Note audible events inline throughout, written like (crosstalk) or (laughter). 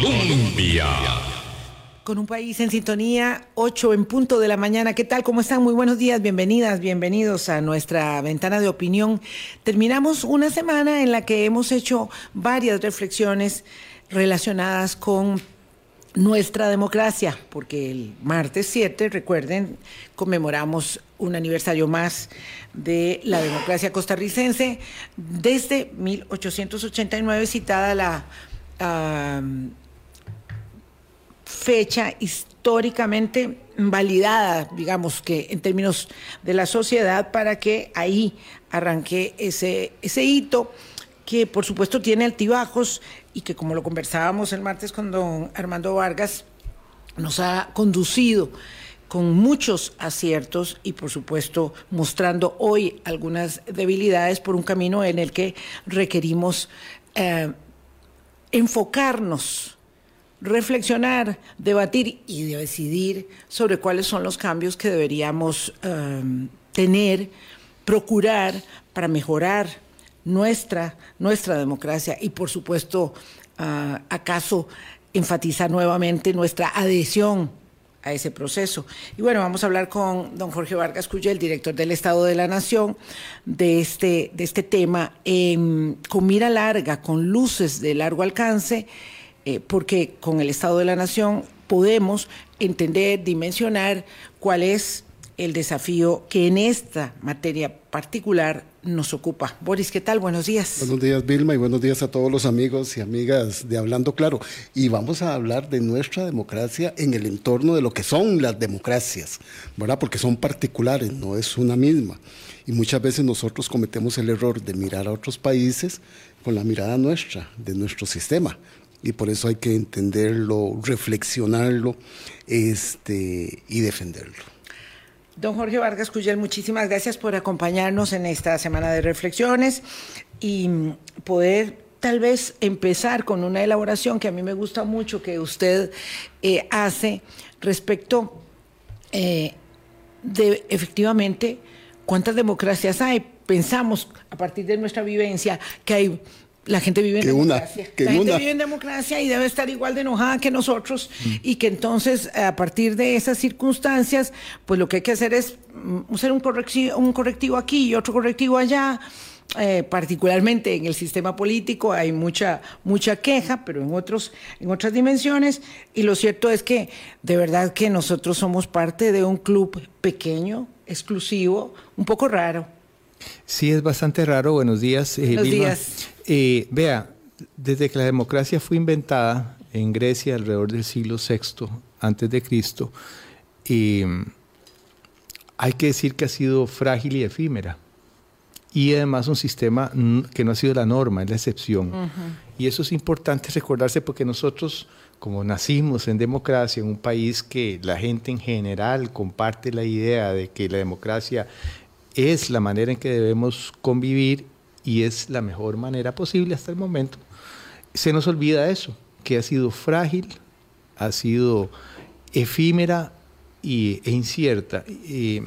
Colombia. Con un país en sintonía, 8 en punto de la mañana. ¿Qué tal? ¿Cómo están? Muy buenos días, bienvenidas, bienvenidos a nuestra ventana de opinión. Terminamos una semana en la que hemos hecho varias reflexiones relacionadas con nuestra democracia, porque el martes 7, recuerden, conmemoramos un aniversario más de la democracia costarricense desde 1889, citada la fecha históricamente validada, digamos que en términos de la sociedad, para que ahí arranque ese, ese hito que por supuesto tiene altibajos y que como lo conversábamos el martes con don Armando Vargas, nos ha conducido con muchos aciertos y por supuesto mostrando hoy algunas debilidades por un camino en el que requerimos eh, enfocarnos, reflexionar, debatir y decidir sobre cuáles son los cambios que deberíamos eh, tener, procurar para mejorar nuestra, nuestra democracia y por supuesto, ah, acaso enfatizar nuevamente nuestra adhesión a ese proceso. Y bueno, vamos a hablar con don Jorge Vargas Cuya, el director del Estado de la Nación, de este, de este tema con mira larga, con luces de largo alcance, eh, porque con el Estado de la Nación podemos entender, dimensionar cuál es el desafío que en esta materia particular nos ocupa. Boris, ¿qué tal? Buenos días. Buenos días, Vilma, y buenos días a todos los amigos y amigas de Hablando Claro. Y vamos a hablar de nuestra democracia en el entorno de lo que son las democracias, ¿verdad? Porque son particulares, no es una misma. Y muchas veces nosotros cometemos el error de mirar a otros países con la mirada nuestra, de nuestro sistema. Y por eso hay que entenderlo, reflexionarlo este, y defenderlo. Don Jorge Vargas Cuyel, muchísimas gracias por acompañarnos en esta semana de reflexiones y poder tal vez empezar con una elaboración que a mí me gusta mucho que usted eh, hace respecto eh, de efectivamente cuántas democracias hay. Pensamos a partir de nuestra vivencia que hay la gente vive en democracia. la gente vive en democracia y debe estar igual de enojada que nosotros mm. y que entonces a partir de esas circunstancias, pues lo que hay que hacer es mm, hacer un correctivo, un correctivo aquí y otro correctivo allá. Eh, particularmente en el sistema político hay mucha mucha queja, pero en otros en otras dimensiones y lo cierto es que de verdad que nosotros somos parte de un club pequeño, exclusivo, un poco raro. Sí, es bastante raro. Buenos días. Eh, Buenos días. Eh, vea, desde que la democracia fue inventada en Grecia alrededor del siglo VI antes de Cristo, em, hay que decir que ha sido frágil y efímera. Y además un sistema que no ha sido la norma, es la excepción. Y eso es importante recordarse porque nosotros, como nacimos en democracia, en un país que la gente en general comparte la idea de que la democracia es la manera en que debemos convivir y es la mejor manera posible hasta el momento, se nos olvida eso, que ha sido frágil, ha sido efímera y, e incierta. y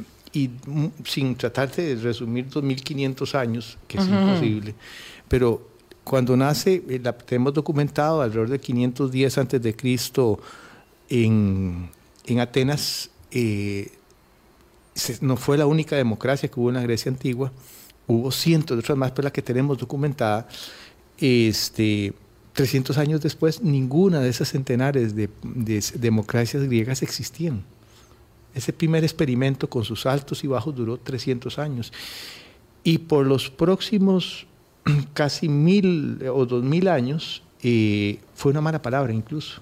sin tratarse de resumir 2.500 años, que es imposible, pero cuando nace, eh, la tenemos documentado alrededor de 510 antes de Cristo en, en Atenas, eh, no fue la única democracia que hubo en la Grecia antigua, hubo cientos de otras más, pero la que tenemos documentada, este, 300 años después, ninguna de esas centenares de, democracias griegas existían. Ese primer experimento con sus altos y bajos duró 300 años. Y por los próximos (clears throat) casi mil o dos mil años, eh, fue una mala palabra incluso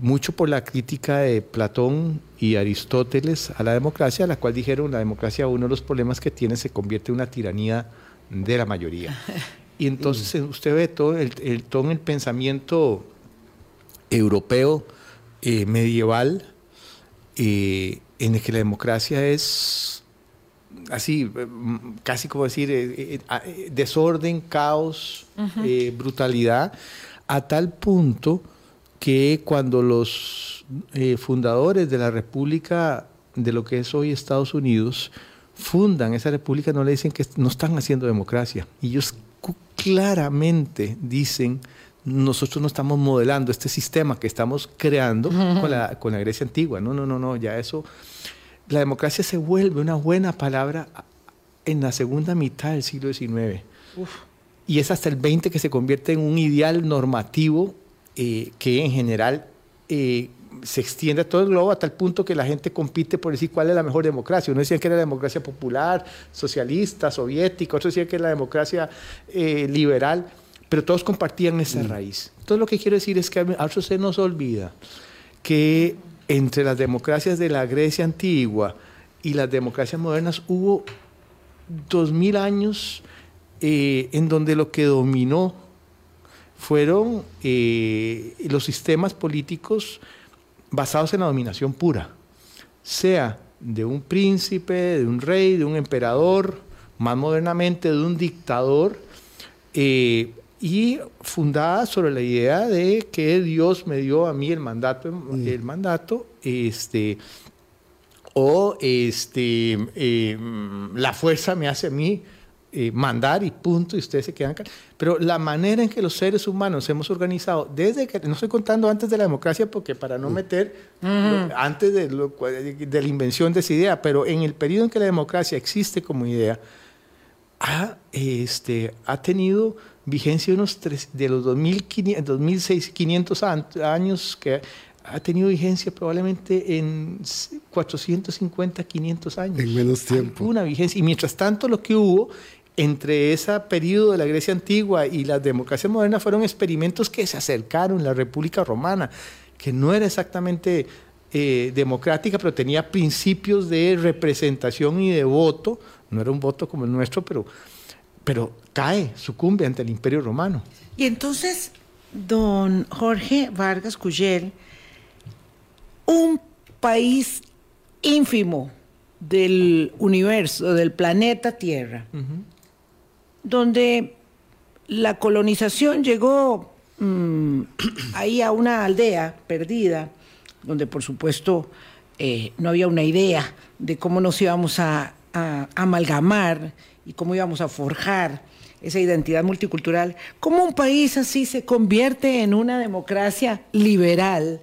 mucho por la crítica de Platón y Aristóteles a la democracia, la cual dijeron la democracia uno de los problemas que tiene se convierte en una tiranía de la mayoría. (laughs) Y entonces mm. usted ve todo el, todo el pensamiento europeo eh, medieval eh, en el que la democracia es así, casi como decir, eh, desorden, caos, brutalidad, a tal punto que cuando los eh, fundadores de la República de lo que es hoy Estados Unidos fundan esa república, no le dicen que no están haciendo democracia. Ellos claramente dicen nosotros no estamos modelando este sistema que estamos creando con, la, con la Grecia antigua. No, no, no, no, ya eso... La democracia se vuelve una buena palabra en la segunda mitad del siglo XIX. Y es hasta el 20 que se convierte en un ideal normativo eh, que en general eh, se extiende a todo el globo a tal punto que la gente compite por decir cuál es la mejor democracia. Uno decía que era la democracia popular, socialista, soviética, otros decían que era la democracia eh, liberal, pero todos compartían esa mm. raíz. Todo lo que quiero decir es que a nosotros se nos olvida que entre las democracias de la Grecia antigua y las democracias modernas hubo dos mil años eh, en donde lo que dominó fueron eh, los sistemas políticos basados en la dominación pura, sea de un príncipe, de un rey, de un emperador, más modernamente de un dictador, eh, y fundada sobre la idea de que Dios me dio a mí el mandato, mm. el mandato, este, o este, la fuerza me hace a mí eh, mandar y punto, y ustedes se quedan. Pero la manera en que los seres humanos hemos organizado, desde que, no estoy contando antes de la democracia, porque para no mm. meter antes de, de, la invención de esa idea, pero en el periodo en que la democracia existe como idea, ha, este, ha tenido vigencia unos tres, de los 2.500 años que ha tenido vigencia probablemente en 450, 500 años. En menos tiempo. Una vigencia. Y mientras tanto lo que hubo entre ese periodo de la Grecia antigua y las democracias modernas fueron experimentos que se acercaron, la República Romana, que no era exactamente eh, democrática, pero tenía principios de representación y de voto, no era un voto como el nuestro, pero, pero cae, sucumbe ante el Imperio Romano. Y entonces, don Jorge Vargas Cuyel, un país ínfimo del universo, del planeta Tierra, donde la colonización llegó mm, ahí a una aldea perdida, donde por supuesto eh, no había una idea de cómo nos íbamos a, amalgamar y cómo íbamos a forjar esa identidad multicultural, cómo un país así se convierte en una democracia liberal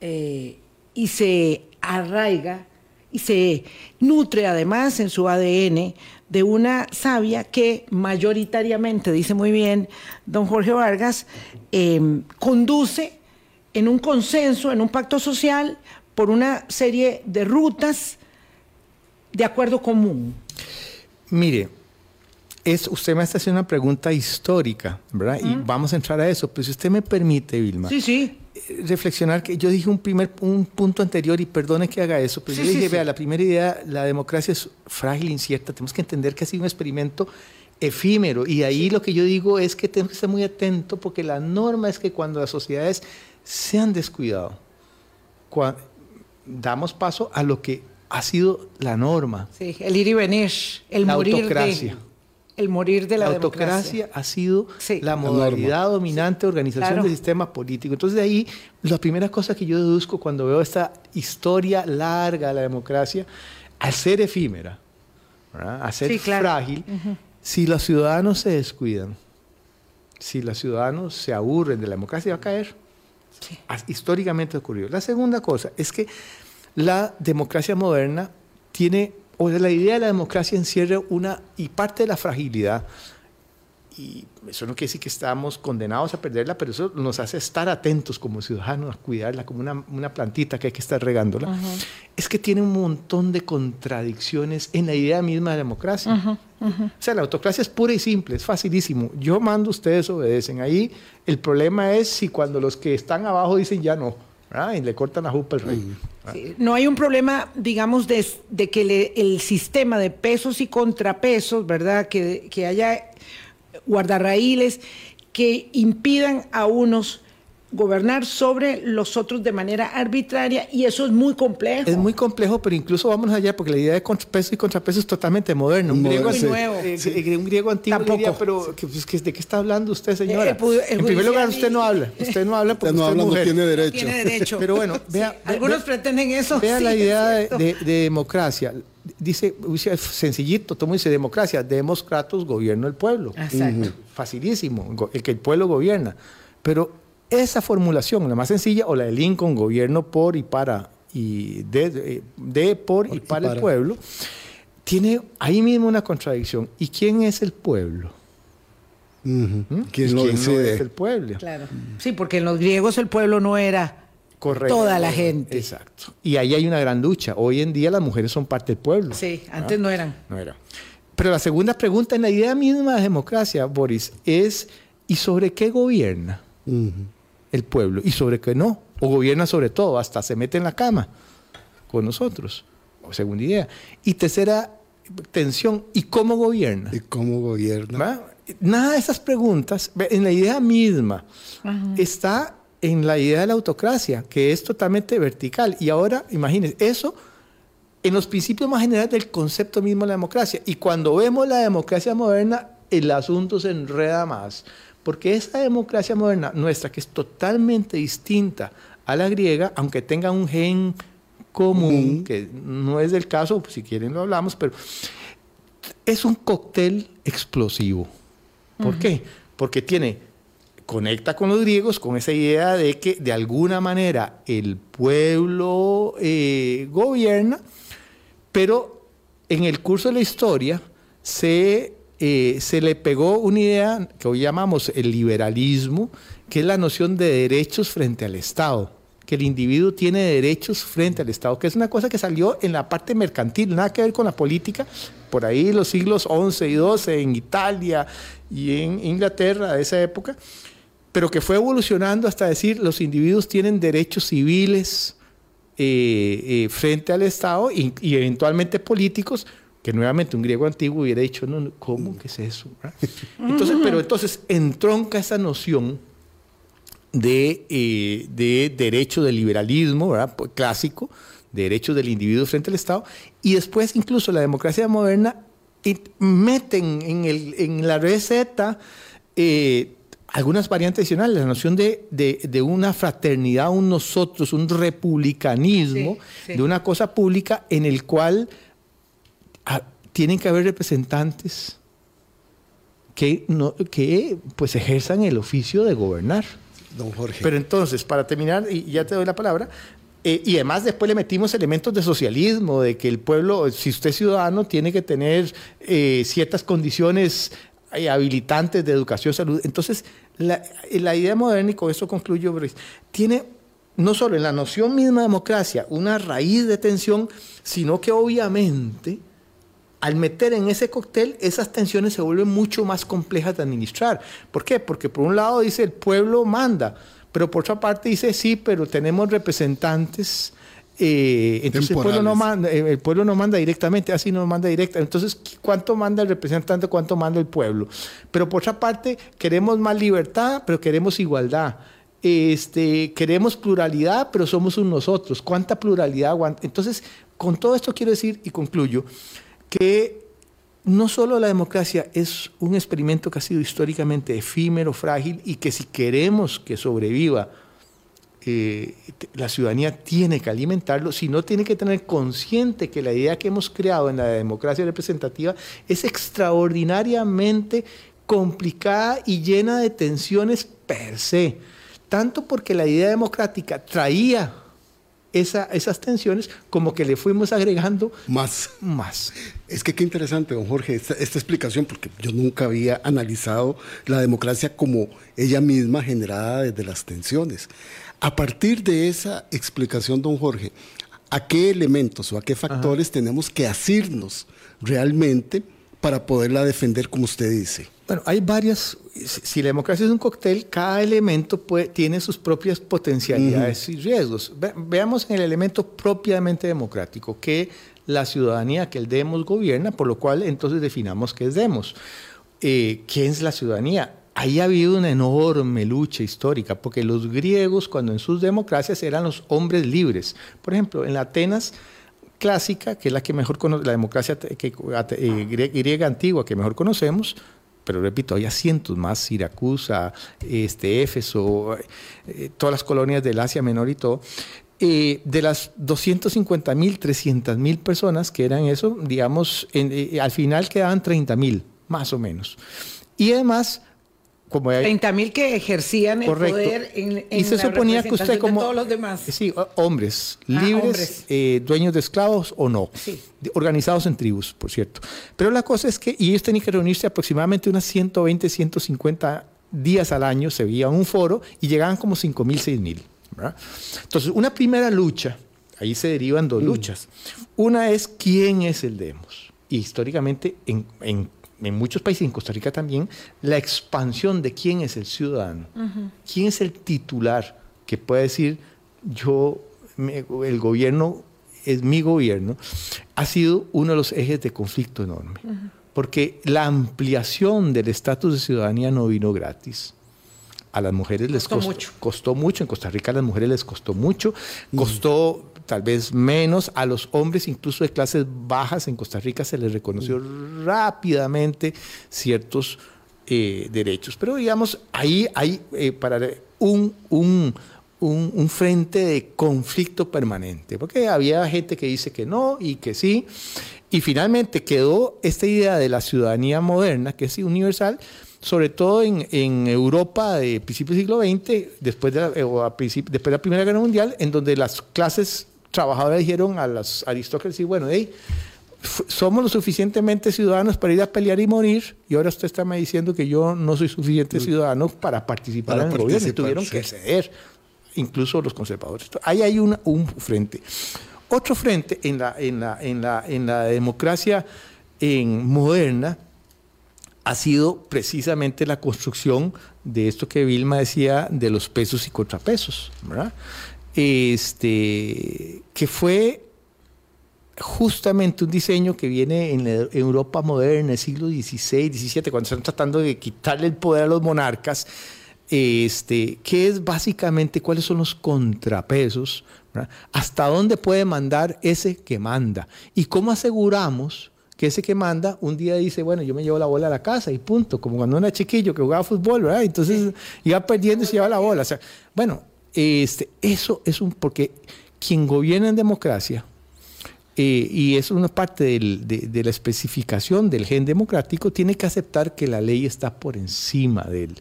eh, y se arraiga y se nutre además en su ADN de una savia que mayoritariamente, dice muy bien don Jorge Vargas, em, conduce en un consenso, en un pacto social, por una serie de rutas de acuerdo común. Mire, es, usted me está haciendo una pregunta histórica, ¿verdad? Y vamos a entrar a eso, pero si usted me permite, Vilma. Sí, sí reflexionar que yo dije un primer un punto anterior y perdone que haga eso, pero yo dije, vea, la primera idea, la democracia es frágil, incierta, tenemos que entender que ha sido un experimento efímero y ahí lo que yo digo es que tenemos que estar muy atentos porque la norma es que cuando las sociedades se han descuidado, damos paso a lo que ha sido la norma. Sí, el ir y venir, el morir autocracia el morir de la, la autocracia ha sido la modalidad dominante de organización del sistema político. Entonces de ahí la primera cosa que yo deduzco cuando veo esta historia larga de la democracia, al ser efímera, a ser frágil, si los ciudadanos se descuidan, si los ciudadanos se aburren de la democracia, va a caer. Históricamente ocurrió. La segunda cosa es que la democracia moderna tiene o de la idea de la democracia encierra una, y parte de la fragilidad, y eso no quiere decir que estamos condenados a perderla, pero eso nos hace estar atentos como ciudadanos, a cuidarla como una, una plantita que hay que estar regándola, es que tiene un montón de contradicciones en la idea misma de democracia. O sea, la autocracia es pura y simple, es facilísimo. Yo mando, ustedes obedecen. Ahí el problema es si cuando los que están abajo dicen ya no. Y le cortan la jupa al rey. No hay un problema, digamos, de, que el sistema de pesos y contrapesos, ¿verdad? Que, que haya guardarraíles que impidan a unos gobernar sobre los otros de manera arbitraria y eso es muy complejo. Es muy complejo, pero incluso vamos allá porque la idea de contrapeso y contrapeso es totalmente moderna. Un griego, nuevo. Eh, un griego antiguo Tampoco. pero pues, ¿de qué está hablando usted, señora? Eh, en primer lugar, usted no habla. Usted no habla porque usted no, habla, no tiene derecho. tiene derecho. Pero bueno, vea, algunos pretenden eso. Vea la idea de, democracia dice, sencillito, todo dice democracia, democratos, gobierno del pueblo. Exacto. facilísimo, el que el pueblo gobierna. Pero esa formulación, la más sencilla, o la de Lincoln, gobierno por y para, y de, de, por y para, el pueblo, tiene ahí mismo una contradicción. ¿Y quién es el pueblo? ¿Mm? ¿Quién, lo es el pueblo? Claro. Sí, porque en los griegos el pueblo no era toda la gente. Exacto. Y ahí hay una gran lucha. Hoy en día las mujeres son parte del pueblo. Sí, antes no eran. No eran. Pero la segunda pregunta en la idea misma de democracia, Boris, es ¿y sobre qué gobierna el pueblo? ¿Y sobre qué no? O gobierna sobre todo, hasta se mete en la cama con nosotros, segunda idea. Y tercera tensión, ¿y cómo gobierna? ¿Y cómo gobierna? Nada de esas preguntas, en la idea misma, está en la idea de la autocracia, que es totalmente vertical. Y ahora, imagínense, eso en los principios más generales del concepto mismo de la democracia. Y cuando vemos la democracia moderna, el asunto se enreda más. Porque esa democracia moderna nuestra, que es totalmente distinta a la griega, aunque tenga un gen común, que no es del caso, pues si quieren lo hablamos, pero es un cóctel explosivo. ¿Por qué? Porque tiene, conecta con los griegos con esa idea de que de alguna manera el pueblo eh, gobierna, pero en el curso de la historia se, eh, se le pegó una idea que hoy llamamos el liberalismo, que es la noción de derechos frente al Estado que el individuo tiene derechos frente al Estado, que es una cosa que salió en la parte mercantil, nada que ver con la política, por ahí los siglos XI y XII en Italia y en Inglaterra de esa época, pero que fue evolucionando hasta decir los individuos tienen derechos civiles, eh, eh, frente al Estado y, eventualmente políticos, que nuevamente un griego antiguo hubiera dicho, no, ¿cómo que es eso? Entonces, pero entonces entronca esa noción de, eh, de derecho del liberalismo ¿verdad? Pues, clásico, derechos del individuo frente al Estado, y después incluso la democracia moderna meten en, el, en la receta eh, algunas variantes adicionales, la noción de, de, una fraternidad, un nosotros, un republicanismo, de una cosa pública en el cual tienen que haber representantes que, no, que pues ejerzan el oficio de gobernar. Don Jorge. Pero entonces, para terminar, y ya te doy la palabra, eh, y además después le metimos elementos de socialismo, de que el pueblo, si usted es ciudadano, tiene que tener eh, ciertas condiciones eh, habilitantes de educación, salud. Entonces, la, la idea moderna, y con eso concluyo, tiene no solo en la noción misma de democracia una raíz de tensión, sino que obviamente al meter en ese cóctel esas tensiones se vuelven mucho más complejas de administrar. ¿Por qué? Porque por un lado dice el pueblo manda, pero por otra parte dice sí, pero tenemos representantes eh, entonces el pueblo, no manda, eh, el pueblo no manda directamente, así no manda directa. Entonces, ¿cuánto manda el representante? ¿Cuánto manda el pueblo? Pero por otra parte, queremos más libertad, pero queremos igualdad. Este, queremos pluralidad, pero somos un nosotros. ¿Cuánta pluralidad aguanta? Entonces, con todo esto quiero decir y concluyo que no solo la democracia es un experimento que ha sido históricamente efímero, frágil y que si queremos que sobreviva, eh, la ciudadanía tiene que alimentarlo, sino tiene que tener consciente que la idea que hemos creado en la democracia representativa es extraordinariamente complicada y llena de tensiones per se, tanto porque la idea democrática traía esas tensiones como que le fuimos agregando más. Más. Es que qué interesante, don Jorge, esta, explicación, porque yo nunca había analizado la democracia como ella misma generada desde las tensiones. A partir de esa explicación, don Jorge, ¿a qué elementos o a qué factores tenemos que asirnos realmente para poderla defender como usted dice? Bueno, hay varias, si la democracia es un cóctel, cada elemento tiene sus propias potencialidades y riesgos. veamos en el elemento propiamente democrático, que la ciudadanía, que el demos gobierna, por lo cual entonces definamos qué es demos. Eh, ¿Quién es la ciudadanía? ahí ha habido una enorme lucha histórica, porque los griegos, cuando en sus democracias eran los hombres libres. Por ejemplo, en la Atenas clásica, que es la que mejor conoce, la democracia que, eh, griega antigua que mejor conocemos, pero repito, hay cientos más, Siracusa, este, Éfeso, eh, todas las colonias del Asia Menor y todo. Eh, de las 250 mil, 300 mil personas que eran eso, digamos, al final quedaban 30 mil, más o menos. Y además como hay, 30 mil que ejercían el poder en, en y se la suponía que usted como todos los demás. sí o- hombres Ah, libres hombres. eh, dueños de esclavos o no Sí. organizados en tribus por cierto pero la cosa es que y ellos tenían que reunirse aproximadamente unas 120 150 días al año se veía un foro y llegaban como 5 mil 6 mil ¿verdad? entonces una primera lucha ahí se derivan dos luchas una es quién es el demos y históricamente en, en- en muchos países, en Costa Rica también, la expansión de quién es el ciudadano, quién es el titular que puede decir yo, me- el gobierno es mi gobierno, ha sido uno de los ejes de conflicto enorme. Porque la ampliación del estatus de ciudadanía no vino gratis. A las mujeres les Costó costó, mucho. costó mucho. En Costa Rica a las mujeres les costó mucho. Costó tal vez menos. A los hombres, incluso de clases bajas en Costa Rica, se les reconoció rápidamente ciertos eh, derechos. Pero digamos, ahí hay eh, para un, un, un, un frente de conflicto permanente. Porque había gente que dice que no y que sí. Y finalmente quedó esta idea de la ciudadanía moderna, que es universal, sobre todo en, en Europa de principios del siglo XX, después de, la, eh, o a principi- después de la Primera Guerra Mundial, en donde las clases trabajadoras dijeron a las aristócratas, y bueno, hey, somos lo suficientemente ciudadanos para ir a pelear y morir, y ahora usted está me diciendo que yo no soy suficiente ciudadano para participar Para en el gobierno, y tuvieron sí. que ceder, incluso los conservadores. Ahí hay una- un frente. Otro frente en la, en la, en la, en la democracia en moderna ha sido precisamente la construcción de esto que Vilma decía de los pesos y contrapesos, ¿verdad? Este, que fue justamente un diseño que viene en Europa moderna, el siglo XVI, XVII, cuando están tratando de quitarle el poder a los monarcas, este, que es básicamente cuáles son los contrapesos, hasta dónde puede mandar ese que manda y cómo aseguramos que ese que manda un día dice, bueno, yo me llevo la bola a la casa y punto, como cuando era chiquillo que jugaba fútbol, ¿verdad? Entonces iba perdiendo y se lleva la bola. O sea, bueno, este, eso es un, porque quien gobierna en democracia, eh, y es una parte del- de, de la especificación del gen democrático, tiene que aceptar que la ley está por encima de él.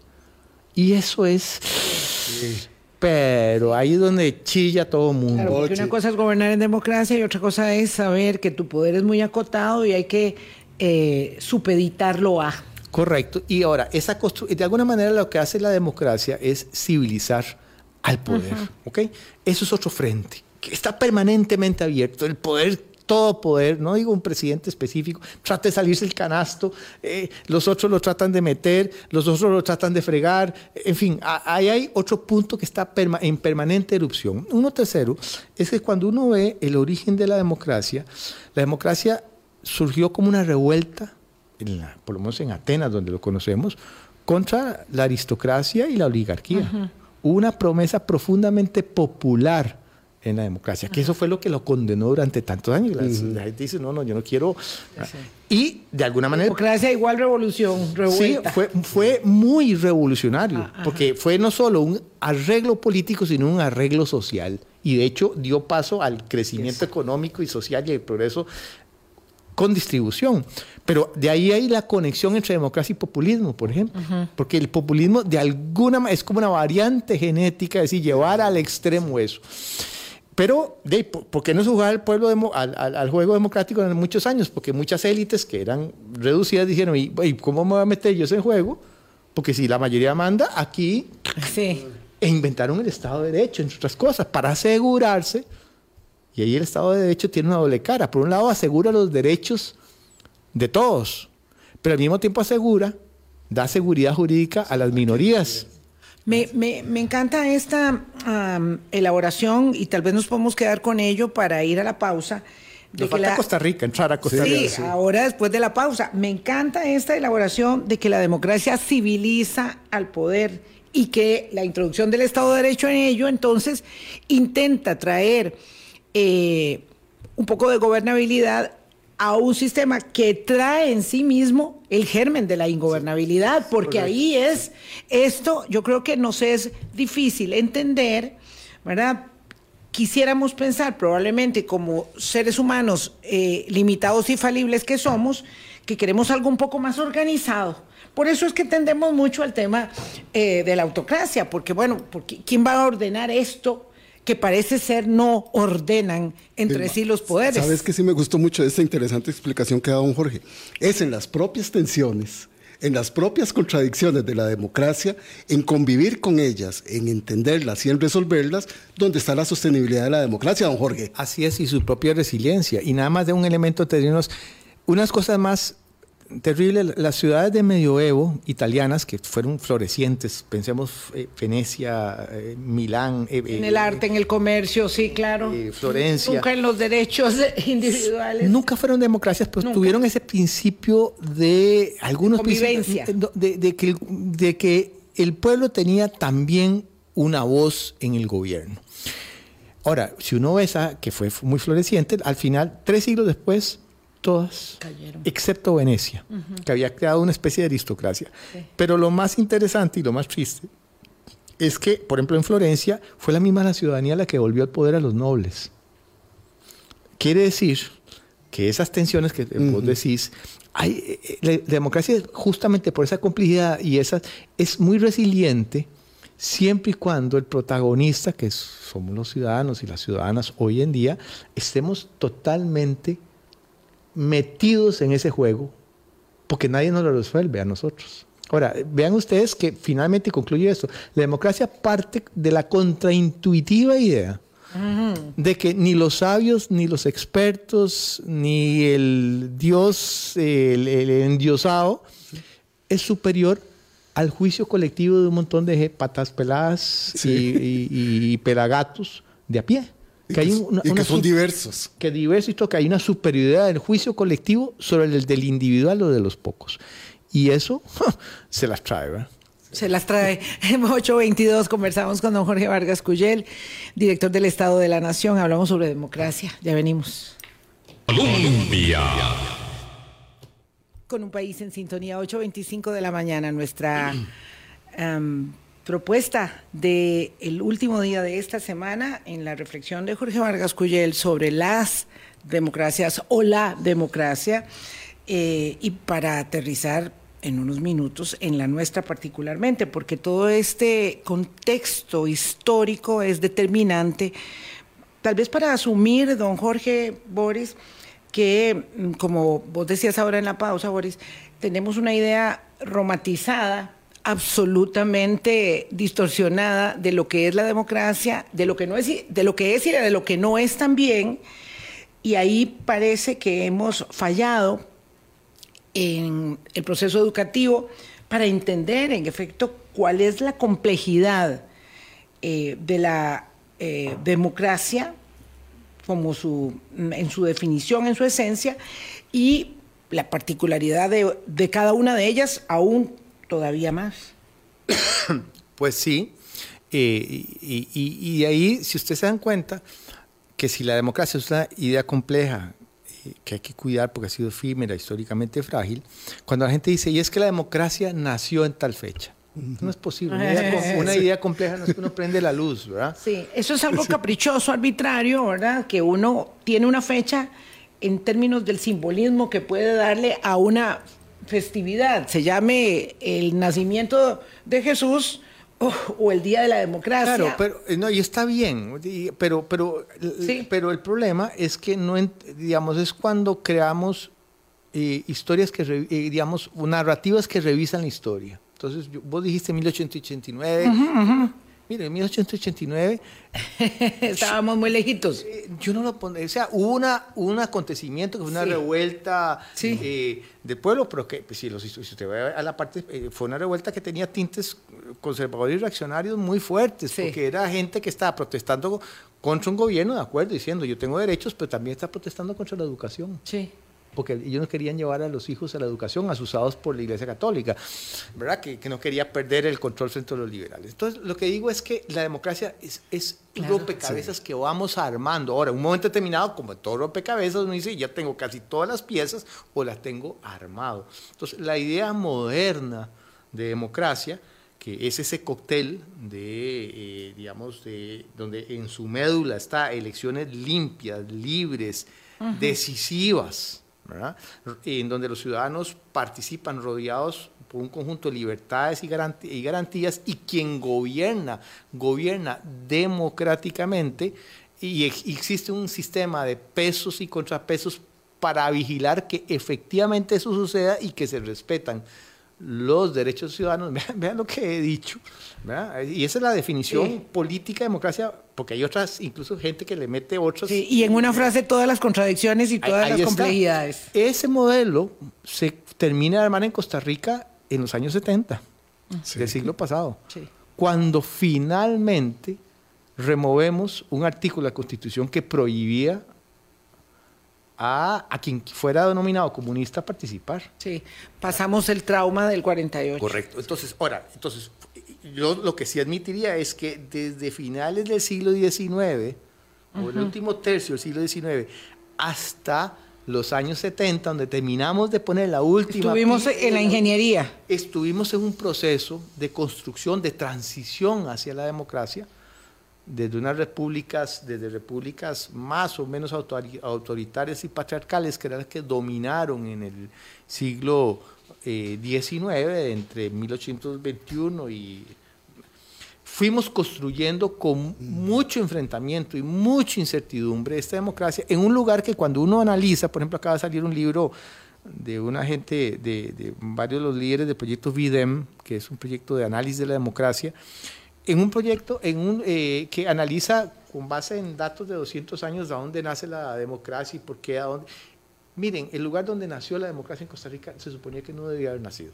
Y eso es... Pero ahí es donde chilla todo el mundo. Claro, porque una cosa es gobernar en democracia y otra cosa es saber que tu poder es muy acotado y hay que eh, supeditarlo a. Correcto. Y ahora, esa de alguna manera lo que hace la democracia es civilizar al poder. ¿ok? Eso es otro frente, que está permanentemente abierto. El poder, todo poder, no digo un presidente específico, trata de salirse el canasto, eh, los otros lo tratan de meter, los otros lo tratan de fregar. En fin, ahí hay otro punto que está perma- en permanente erupción. Uno tercero es que cuando uno ve el origen de la democracia, la democracia surgió como una revuelta en la- por lo menos en Atenas, donde lo conocemos, contra la aristocracia y la oligarquía. Una promesa profundamente popular en la democracia, que eso fue lo que lo condenó durante tantos años. La, la gente dice, no, no, yo no quiero... Y de alguna manera... Democracia igual revolución, Sí, fue, fue muy revolucionario, porque fue no solo un arreglo político, sino un arreglo social. Y de hecho dio paso al crecimiento económico y social y el progreso con distribución. Pero de ahí hay la conexión entre democracia y populismo, por ejemplo. Porque el populismo de alguna manera es como una variante genética, es decir, llevar al extremo eso. Pero, de, ¿por qué no se jugaba al, pueblo demo- al, al- al juego democrático en muchos años? Porque muchas élites que eran reducidas dijeron, ¿y, cómo me voy a meter yo en juego? Porque si la mayoría manda, aquí Sí. e inventaron el Estado de Derecho, entre otras cosas, para asegurarse. Y ahí el Estado de Derecho tiene una doble cara. Por un lado, asegura los derechos de todos, pero al mismo tiempo asegura, da seguridad jurídica a las minorías. Me, me, me encanta esta am, elaboración y tal vez nos podemos quedar con ello para ir a la pausa. de que falta la- Costa Rica, entrar a Costa Sí, Rica. ahora después de la pausa. Me encanta esta elaboración de que la democracia civiliza al poder y que la introducción del Estado de Derecho en ello, entonces, intenta traer eh, un poco de gobernabilidad a un sistema que trae en sí mismo el germen de la ingobernabilidad, porque ahí es esto, yo creo que nos es difícil entender, ¿verdad? quisiéramos pensar probablemente como seres humanos eh, limitados y falibles que somos, que queremos algo un poco más organizado, Por eso es que tendemos mucho al tema eh, de la autocracia, porque bueno, porque, ¿quién va a ordenar esto? Que parece ser no ordenan entre sí los poderes. Sabes que sí me gustó mucho esta interesante explicación que ha dado don Jorge. Es en las propias tensiones, en las propias contradicciones de la democracia, en convivir con ellas, en entenderlas y en resolverlas, donde está la sostenibilidad de la democracia, don Jorge. Así es, y su propia resiliencia. Y nada más de un elemento terrenos, unas cosas más terrible. Las ciudades de medioevo italianas que fueron florecientes, pensemos eh, Venecia, eh, Milán. Eh, en el arte, en el comercio, sí, claro. Florencia. Nunca en los derechos (laughs) individuales. Nunca fueron democracias, pero tuvieron ese principio de algunos Convivencia. De, de, que, de que el pueblo tenía también una voz en el gobierno. Ahora, si uno ve esa, que fue muy floreciente, al final, tres siglos después, todas, excepto Venecia, que había creado una especie de aristocracia. Pero lo más interesante y lo más triste es que, por ejemplo, en Florencia fue la misma la ciudadanía la que volvió al poder a los nobles. Quiere decir que esas tensiones que vos decís, hay, eh, la, democracia justamente por esa complejidad y esa es muy resiliente siempre y cuando el protagonista, que somos los ciudadanos y las ciudadanas hoy en día, estemos totalmente metidos en ese juego porque nadie nos lo resuelve a nosotros. Ahora, vean ustedes que finalmente concluye esto. La democracia parte de la contraintuitiva idea de que ni los sabios, ni los expertos, ni el Dios, el, endiosado, es superior al juicio colectivo de un montón de patas peladas y, y pelagatos de a pie. Que hay y que son diversos. Que diversos y que hay una superioridad del juicio colectivo sobre el del individual o de los pocos. Y eso se las trae, ¿verdad? Se las trae. (laughs) En 822 conversamos con don Jorge Vargas Cuyel, director del Estado de la Nación. Hablamos sobre democracia. Ya venimos. Colombia. Con un país en sintonía, 8.25 de la mañana, nuestra em, propuesta del el último día de esta semana en la reflexión de Jorge Vargas Cuyel sobre las democracias o la democracia eh, y para aterrizar en unos minutos en la nuestra particularmente, porque todo este contexto histórico es determinante, tal vez para asumir, don Jorge Boris, que mm, como vos decías ahora en la pausa, Boris, tenemos una idea romantizada absolutamente distorsionada de lo que es la democracia, de lo que no es, de lo que es y de lo que no es también. Y ahí parece que hemos fallado en el proceso educativo para entender, en efecto, cuál es la complejidad eh, de la eh, democracia como su, en su definición, en su esencia, y la particularidad de, de cada una de ellas, aún todavía más. (coughs) Pues sí, eh, y, ahí, si ustedes se dan cuenta, que si la democracia es una idea compleja, eh, que hay que cuidar porque ha sido efímera, históricamente frágil, cuando la gente dice, y es que la democracia nació en tal fecha. No es posible. Una idea, compleja no es que uno prende la luz, ¿verdad? Sí, eso es algo (laughs) caprichoso, arbitrario, ¿verdad? Que uno tiene una fecha en términos del simbolismo que puede darle a una festividad se llame el nacimiento de Jesús o, el Día de la Democracia. Claro, pero eh, no, y está bien, pero, pero, pero el problema es que no, digamos, es cuando creamos eh, historias que, eh, digamos, narrativas que revisan la historia. Entonces, vos dijiste 1889, Mire, en 1889... (laughs) Estábamos muy lejitos. Eh, yo no lo pondría... O sea, hubo una, un acontecimiento que fue una revuelta eh, de pueblo, pero que, pues, si, si, usted va a la parte... Eh, fue una revuelta que tenía tintes conservadores y reaccionarios muy fuertes, porque era gente que estaba protestando contra un gobierno, de acuerdo, diciendo yo tengo derechos, pero también está protestando contra la educación. Sí porque ellos no querían llevar a los hijos a la educación asusados por la Iglesia Católica, ¿verdad? Que, no quería perder el control frente a los liberales. Entonces, lo que digo es que la democracia es, es rompecabezas que vamos armando. Ahora, en un momento determinado, como todo rompecabezas, uno dice, ya tengo casi todas las piezas o las tengo armado. Entonces, la idea moderna de democracia, que es ese cóctel de, eh, digamos, de, donde en su médula está elecciones limpias, libres, decisivas, en donde los ciudadanos participan rodeados por un conjunto de libertades y garantías y quien gobierna, gobierna democráticamente y existe un sistema de pesos y contrapesos para vigilar que efectivamente eso suceda y que se respetan los derechos ciudadanos. (laughs) Vean, lo que he dicho. Y esa es la definición política de democracia, porque hay otras, incluso gente que le mete otras. y en una frase todas las contradicciones y todas las complejidades. Ese modelo se termina de armar en Costa Rica en los años 70 del siglo pasado, cuando finalmente removemos un artículo de la Constitución que prohibía a, quien fuera denominado comunista participar. Sí, pasamos el trauma del 48. Correcto. Entonces, ahora, entonces, yo lo que sí admitiría es que desde finales del siglo XIX, o el último tercio del siglo XIX, hasta los años 70, donde terminamos de poner la última... Estuvimos en la ingeniería. Estuvimos en un proceso de construcción, de transición hacia la democracia, desde unas repúblicas, desde repúblicas más o menos autoritarias y patriarcales, que eran las que dominaron en el siglo XIX, eh, entre 1821 y... Fuimos construyendo con mucho enfrentamiento y mucha incertidumbre esta democracia en un lugar que cuando uno analiza, por ejemplo, acaba de salir un libro de una gente, de, de varios de los líderes del proyecto VIDEM, que es un proyecto de análisis de la democracia, en un proyecto en un, eh, que analiza con base en datos de 200 años de dónde nace la democracia y por qué, a dónde. Miren, el lugar donde nació la democracia en Costa Rica se suponía que no debía haber nacido.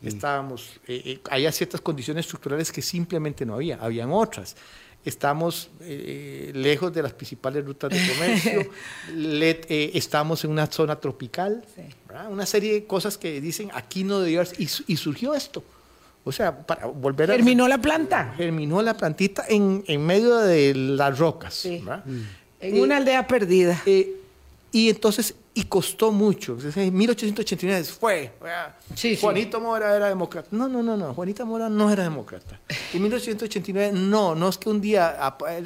Mm. Estábamos, eh, eh, había ciertas condiciones estructurales que simplemente no había, habían otras. Estamos lejos de las principales rutas de (laughs) comercio, estamos en una zona tropical, una serie de cosas que dicen aquí no debía haber, y, y surgió esto. O sea, para volver a... Germinó la planta. Germinó la plantita en, en medio de las rocas. Sí. En una aldea perdida. Eh, y entonces y costó mucho. En 1889 fue. Juanito Mora era demócrata. No, no, no, no. Juanita Mora no era demócrata. En 1889 no, no es que un día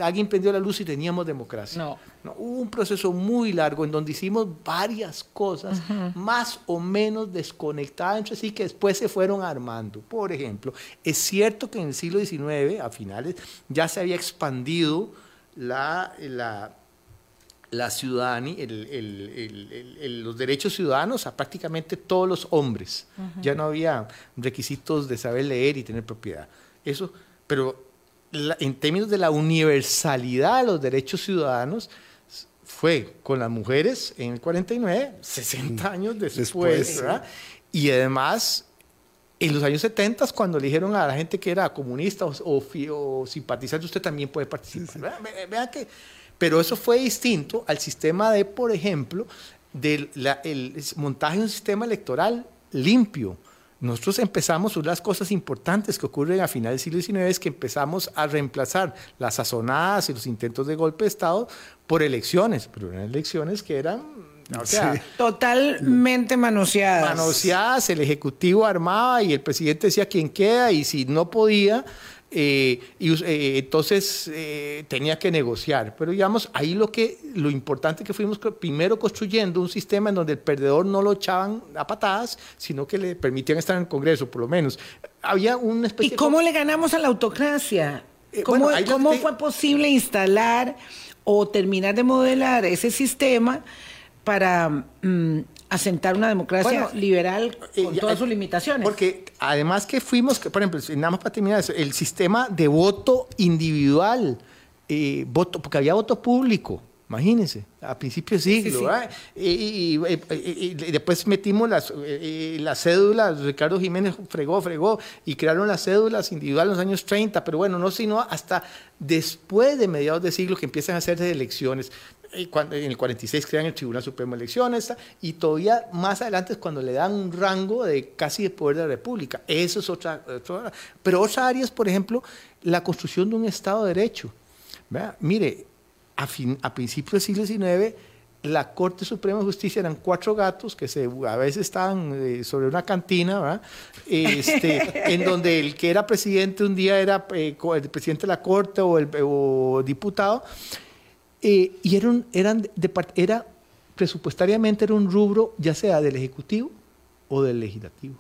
alguien prendió la luz y teníamos democracia. No. no hubo un proceso muy largo en donde hicimos varias cosas más o menos desconectadas entre sí que después se fueron armando. Por ejemplo, es cierto que en el siglo XIX, a finales, ya se había expandido la, la la ciudadanía, los derechos ciudadanos a prácticamente todos los hombres. Ya no había requisitos de saber leer y tener propiedad. Eso, pero en términos de la universalidad de los derechos ciudadanos, fue con las mujeres en el 49, 60 años después, Y además, en los años 70, cuando le dijeron a la gente que era comunista o, o, simpatizante, usted también puede participar. Vean que pero eso fue distinto al sistema de, por ejemplo, del el montaje de un sistema electoral limpio. Nosotros empezamos, una de las cosas importantes que ocurren a finales del siglo XIX es que empezamos a reemplazar las sazonadas y los intentos de golpe de Estado por elecciones, pero eran elecciones que eran totalmente manoseadas. Manoseadas, el Ejecutivo armaba y el presidente decía quién queda y si no podía, eh, y eh, entonces eh, tenía que negociar. Pero digamos, ahí lo que lo importante que fuimos primero construyendo un sistema en donde el perdedor no lo echaban a patadas, sino que le permitían estar en el Congreso, por lo menos. Había una especie ¿Y cómo le ganamos a la autocracia? ¿Cómo, ¿cómo fue posible instalar o terminar de modelar ese sistema para mm, asentar una democracia liberal eh, con todas sus limitaciones. Porque además que fuimos, por ejemplo, nada más para terminar eso, el sistema de voto individual, eh, voto, porque había voto público. Imagínense, a principios de siglo. Y, después metimos las, las cédulas, Ricardo Jiménez fregó, fregó, y crearon las cédulas individuales en los años 30, pero bueno, no sino hasta después de mediados de siglo que empiezan a hacerse elecciones cuando, en el 46 crean el Tribunal Supremo de Elecciones, y todavía más adelante es cuando le dan un rango de casi de poder de la República. Eso es otra, pero otras áreas, por ejemplo, la construcción de un Estado de Derecho. Mire, a, fin, a principios del siglo XIX, la Corte Suprema de Justicia eran cuatro gatos que se, a veces estaban eh, sobre una cantina, este, (laughs) en donde el que era presidente un día era eh, el presidente de la Corte o, el, o diputado, eh, y eran, eran era presupuestariamente era un rubro ya sea del Ejecutivo o del Legislativo.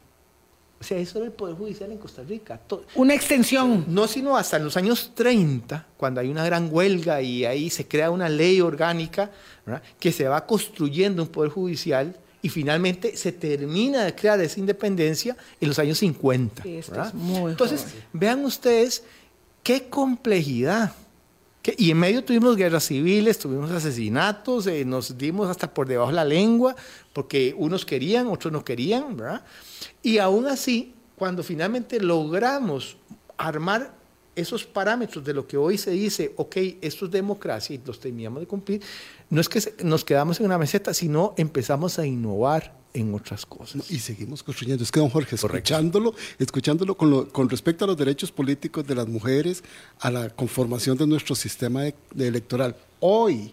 O sea, eso era el Poder Judicial en Costa Rica. Una extensión. No, sino hasta en los años 30, cuando hay una gran huelga y ahí se crea una ley orgánica que se va construyendo un Poder Judicial y finalmente se termina de crear esa independencia en los años 50. Entonces, vean ustedes qué complejidad. Y en medio tuvimos guerras civiles, tuvimos asesinatos, eh, nos dimos hasta por debajo de la lengua, porque unos querían, otros no querían, ¿verdad? Y aún así, cuando finalmente logramos armar esos parámetros de lo que hoy se dice, ok, esto es democracia y los teníamos de cumplir, no es que nos quedamos en una meseta, sino empezamos a innovar en otras cosas. y seguimos construyendo. Es que, don Jorge, escuchándolo, escuchándolo con, con, respecto a los derechos políticos de las mujeres, a la conformación de nuestro sistema electoral, hoy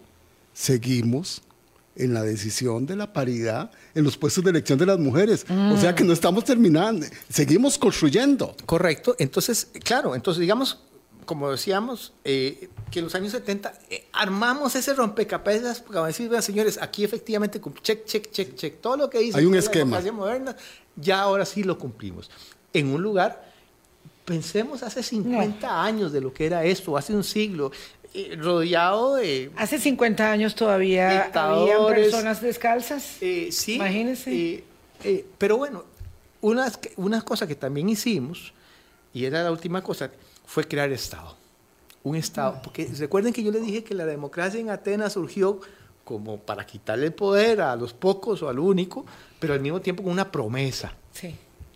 seguimos en la decisión de la paridad en los puestos de elección de las mujeres. O sea que no estamos terminando, seguimos construyendo. Correcto. Entonces, claro, entonces digamos, como decíamos, eh, que en los años 70 eh, armamos ese rompecabezas para decir, señores, aquí efectivamente, check, check, check, check, todo lo que dice Hay un esquema. la moderna, ya ahora sí lo cumplimos. En un lugar, pensemos hace 50 años de lo que era esto, hace un siglo, eh, rodeado de... Hace 50 años todavía había personas descalzas. Eh, sí. Imagínense. Eh, pero bueno, una, una cosa que también hicimos, y era la última cosa, fue crear Estado. Un Estado. Porque recuerden que yo les dije que la democracia en Atenas surgió como para quitarle el poder a los pocos o al único, pero al mismo tiempo con una promesa. Sí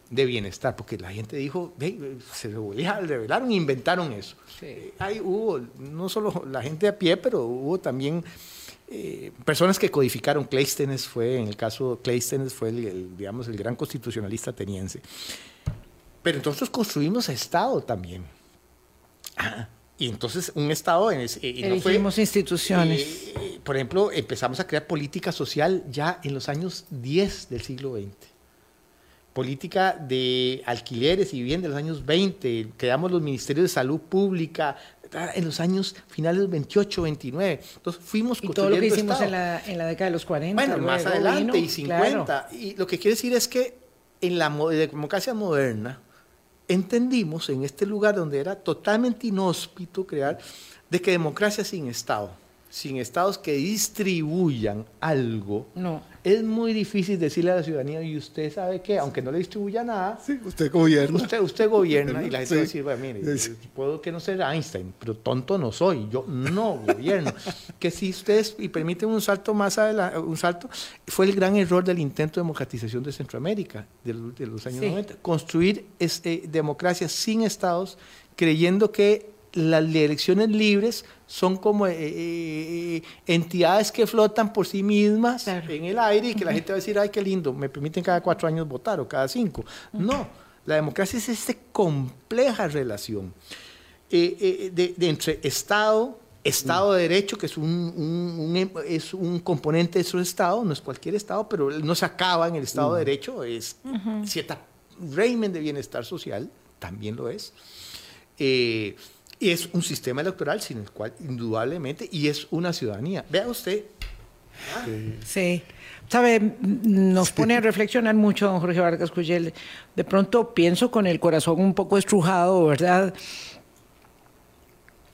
de bienestar, porque la gente dijo, se revelaron, inventaron eso. Sí. Hay, hubo no solo la gente a pie, pero hubo también eh, personas que codificaron. Cleisthenes fue, en el caso Cleisthenes fue el, digamos, el gran constitucionalista ateniense. Pero entonces construimos Estado también. Ah, y entonces un Estado... En no instituciones. Eh, por ejemplo, empezamos a crear política social ya en los años 10 del siglo XX política de alquileres y vivienda en los años 20, creamos los ministerios de salud pública en los años finales 28, 29. Entonces fuimos Y todo lo que hicimos en la, en la, década de los 40. Bueno, más adelante y 50. Y lo que quiere decir es que en la democracia moderna entendimos en este lugar donde era totalmente inhóspito crear de que democracia sin Estado sin estados que distribuyan algo, no. Es muy difícil decirle a la ciudadanía, y usted sabe que, aunque no le distribuya nada, sí, usted gobierna. Usted, usted gobierna y la gente va a decir, bueno, mire, puedo que no sea Einstein, pero tonto no soy, yo no gobierno. (laughs) que si ustedes, y permiten un salto más adelante, un salto, fue el gran error del intento de democratización de Centroamérica de, los años 90, construir este, democracia sin estados, creyendo que las elecciones libres son como eh, eh, entidades que flotan por sí mismas en el aire y que la gente va a decir, ay, qué lindo, me permiten cada cuatro años votar o cada cinco. No, la democracia es esta compleja relación eh, de, entre Estado, Estado de Derecho, que es un, es un componente de su Estado, no es cualquier Estado, pero no se acaba en el Estado de Derecho, es cierta régimen de bienestar social, también lo es. Es un sistema electoral sin el cual indudablemente, y es una ciudadanía. Vea usted. Sí. Sabe, nos pone a reflexionar mucho, don Jorge Vargas Cuyel. De pronto pienso con el corazón un poco estrujado, ¿verdad?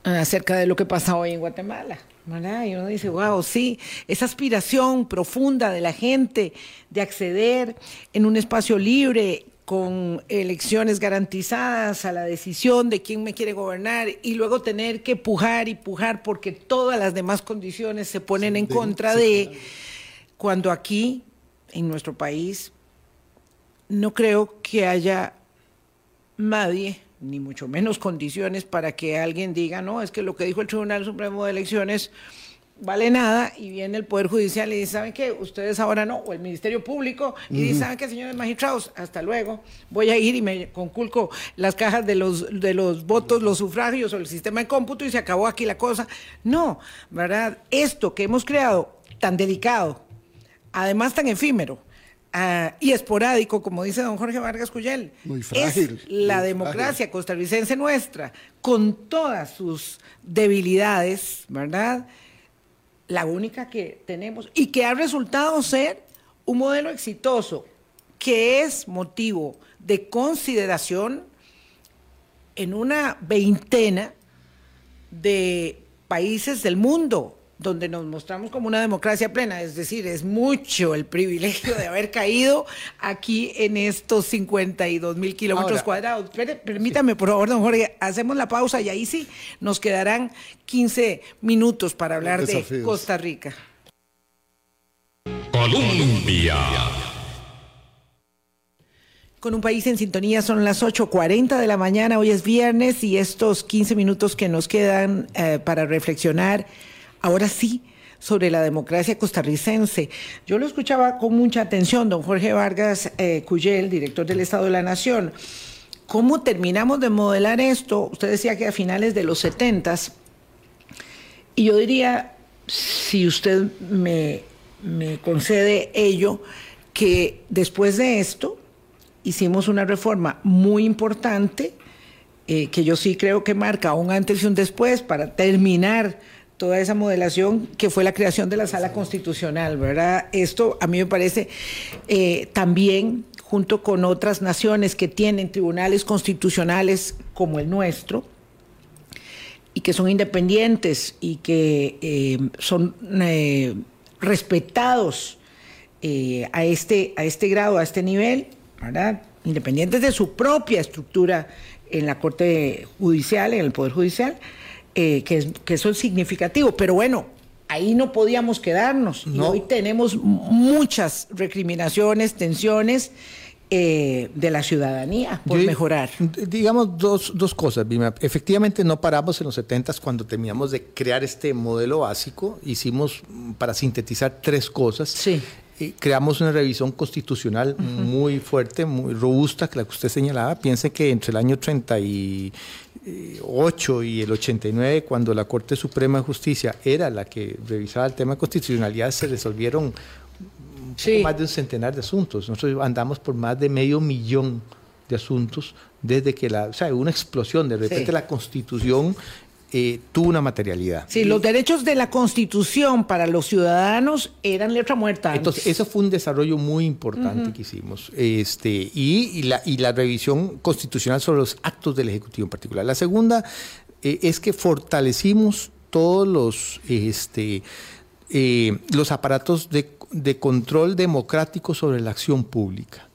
Acerca de lo que pasa hoy en Guatemala. ¿verdad? Y uno dice, wow, sí, esa aspiración profunda de la gente de acceder en un espacio libre, con elecciones garantizadas a la decisión de quién me quiere gobernar y luego tener que pujar y pujar porque todas las demás condiciones se ponen en contra de, cuando aquí, en nuestro país, no creo que haya nadie, ni mucho menos condiciones para que alguien diga, no, es que lo que dijo el Tribunal Supremo de Elecciones vale nada y viene el Poder Judicial y dice, ¿saben qué? Ustedes ahora no, o el Ministerio Público, y dice, ¿saben qué, señores magistrados? Hasta luego, voy a ir y me conculco las cajas de los, de los votos, los sufragios o el sistema de cómputo y se acabó aquí la cosa. No, ¿verdad? Esto que hemos creado tan delicado, además tan efímero, ah, y esporádico, como dice don Jorge Vargas Cuyel. Muy frágil. Es la democracia costarricense nuestra, con todas sus debilidades, ¿verdad? La única que tenemos y que ha resultado ser un modelo exitoso, que es motivo de consideración en una veintena de países del mundo donde nos mostramos como una democracia plena, es decir, es mucho el privilegio de haber caído aquí en estos 52 mil kilómetros cuadrados. permítame, por favor, don Jorge, hacemos la pausa y ahí sí nos quedarán 15 minutos para hablar de Costa Rica. Colombia. Con un país en sintonía son las 8.40 de la mañana, hoy es viernes y estos 15 minutos que nos quedan eh, para reflexionar ahora sí, sobre la democracia costarricense. Yo lo escuchaba con mucha atención, don Jorge Vargas eh, Cuyel, director del Estado de la Nación. ¿Cómo terminamos de modelar esto? Usted decía que a finales de los 70 y yo diría, si usted me, concede ello, que después de esto hicimos una reforma muy importante, eh, que yo sí creo que marca un antes y un después para terminar toda esa modelación que fue la creación de la sala constitucional, ¿verdad? Esto a mí me parece eh, también, junto con otras naciones que tienen tribunales constitucionales como el nuestro, y que son independientes y que eh, son eh, respetados a, este, a este grado, a este nivel, ¿verdad? independientes de su propia estructura en la Corte Judicial, en el Poder Judicial, eh, que, eso es significativo. Pero bueno, ahí no podíamos quedarnos. Y hoy tenemos muchas recriminaciones, tensiones. Eh, de la ciudadanía por mejorar. Digamos dos, dos cosas, Efectivamente no paramos en los 70 cuando terminamos de crear este modelo básico. Hicimos, para sintetizar, tres cosas. Sí creamos una revisión constitucional muy fuerte, muy robusta, que la que usted señalaba. Piense que entre el año 38 y el 89, cuando la Corte Suprema de Justicia era la que revisaba el tema de constitucionalidad, se resolvieron más de un centenar de asuntos. Nosotros andamos por más de medio millón de asuntos desde que la, o sea, una explosión, de repente la constitución eh, tuvo una materialidad. Sí, los derechos de la Constitución para los ciudadanos eran letra muerta. Entonces, eso fue un desarrollo muy importante que hicimos. Este, y, la, y la revisión constitucional sobre los actos del Ejecutivo en particular. La segunda eh, es que fortalecimos todos los, este, eh, los aparatos de, de control democrático sobre la acción pública.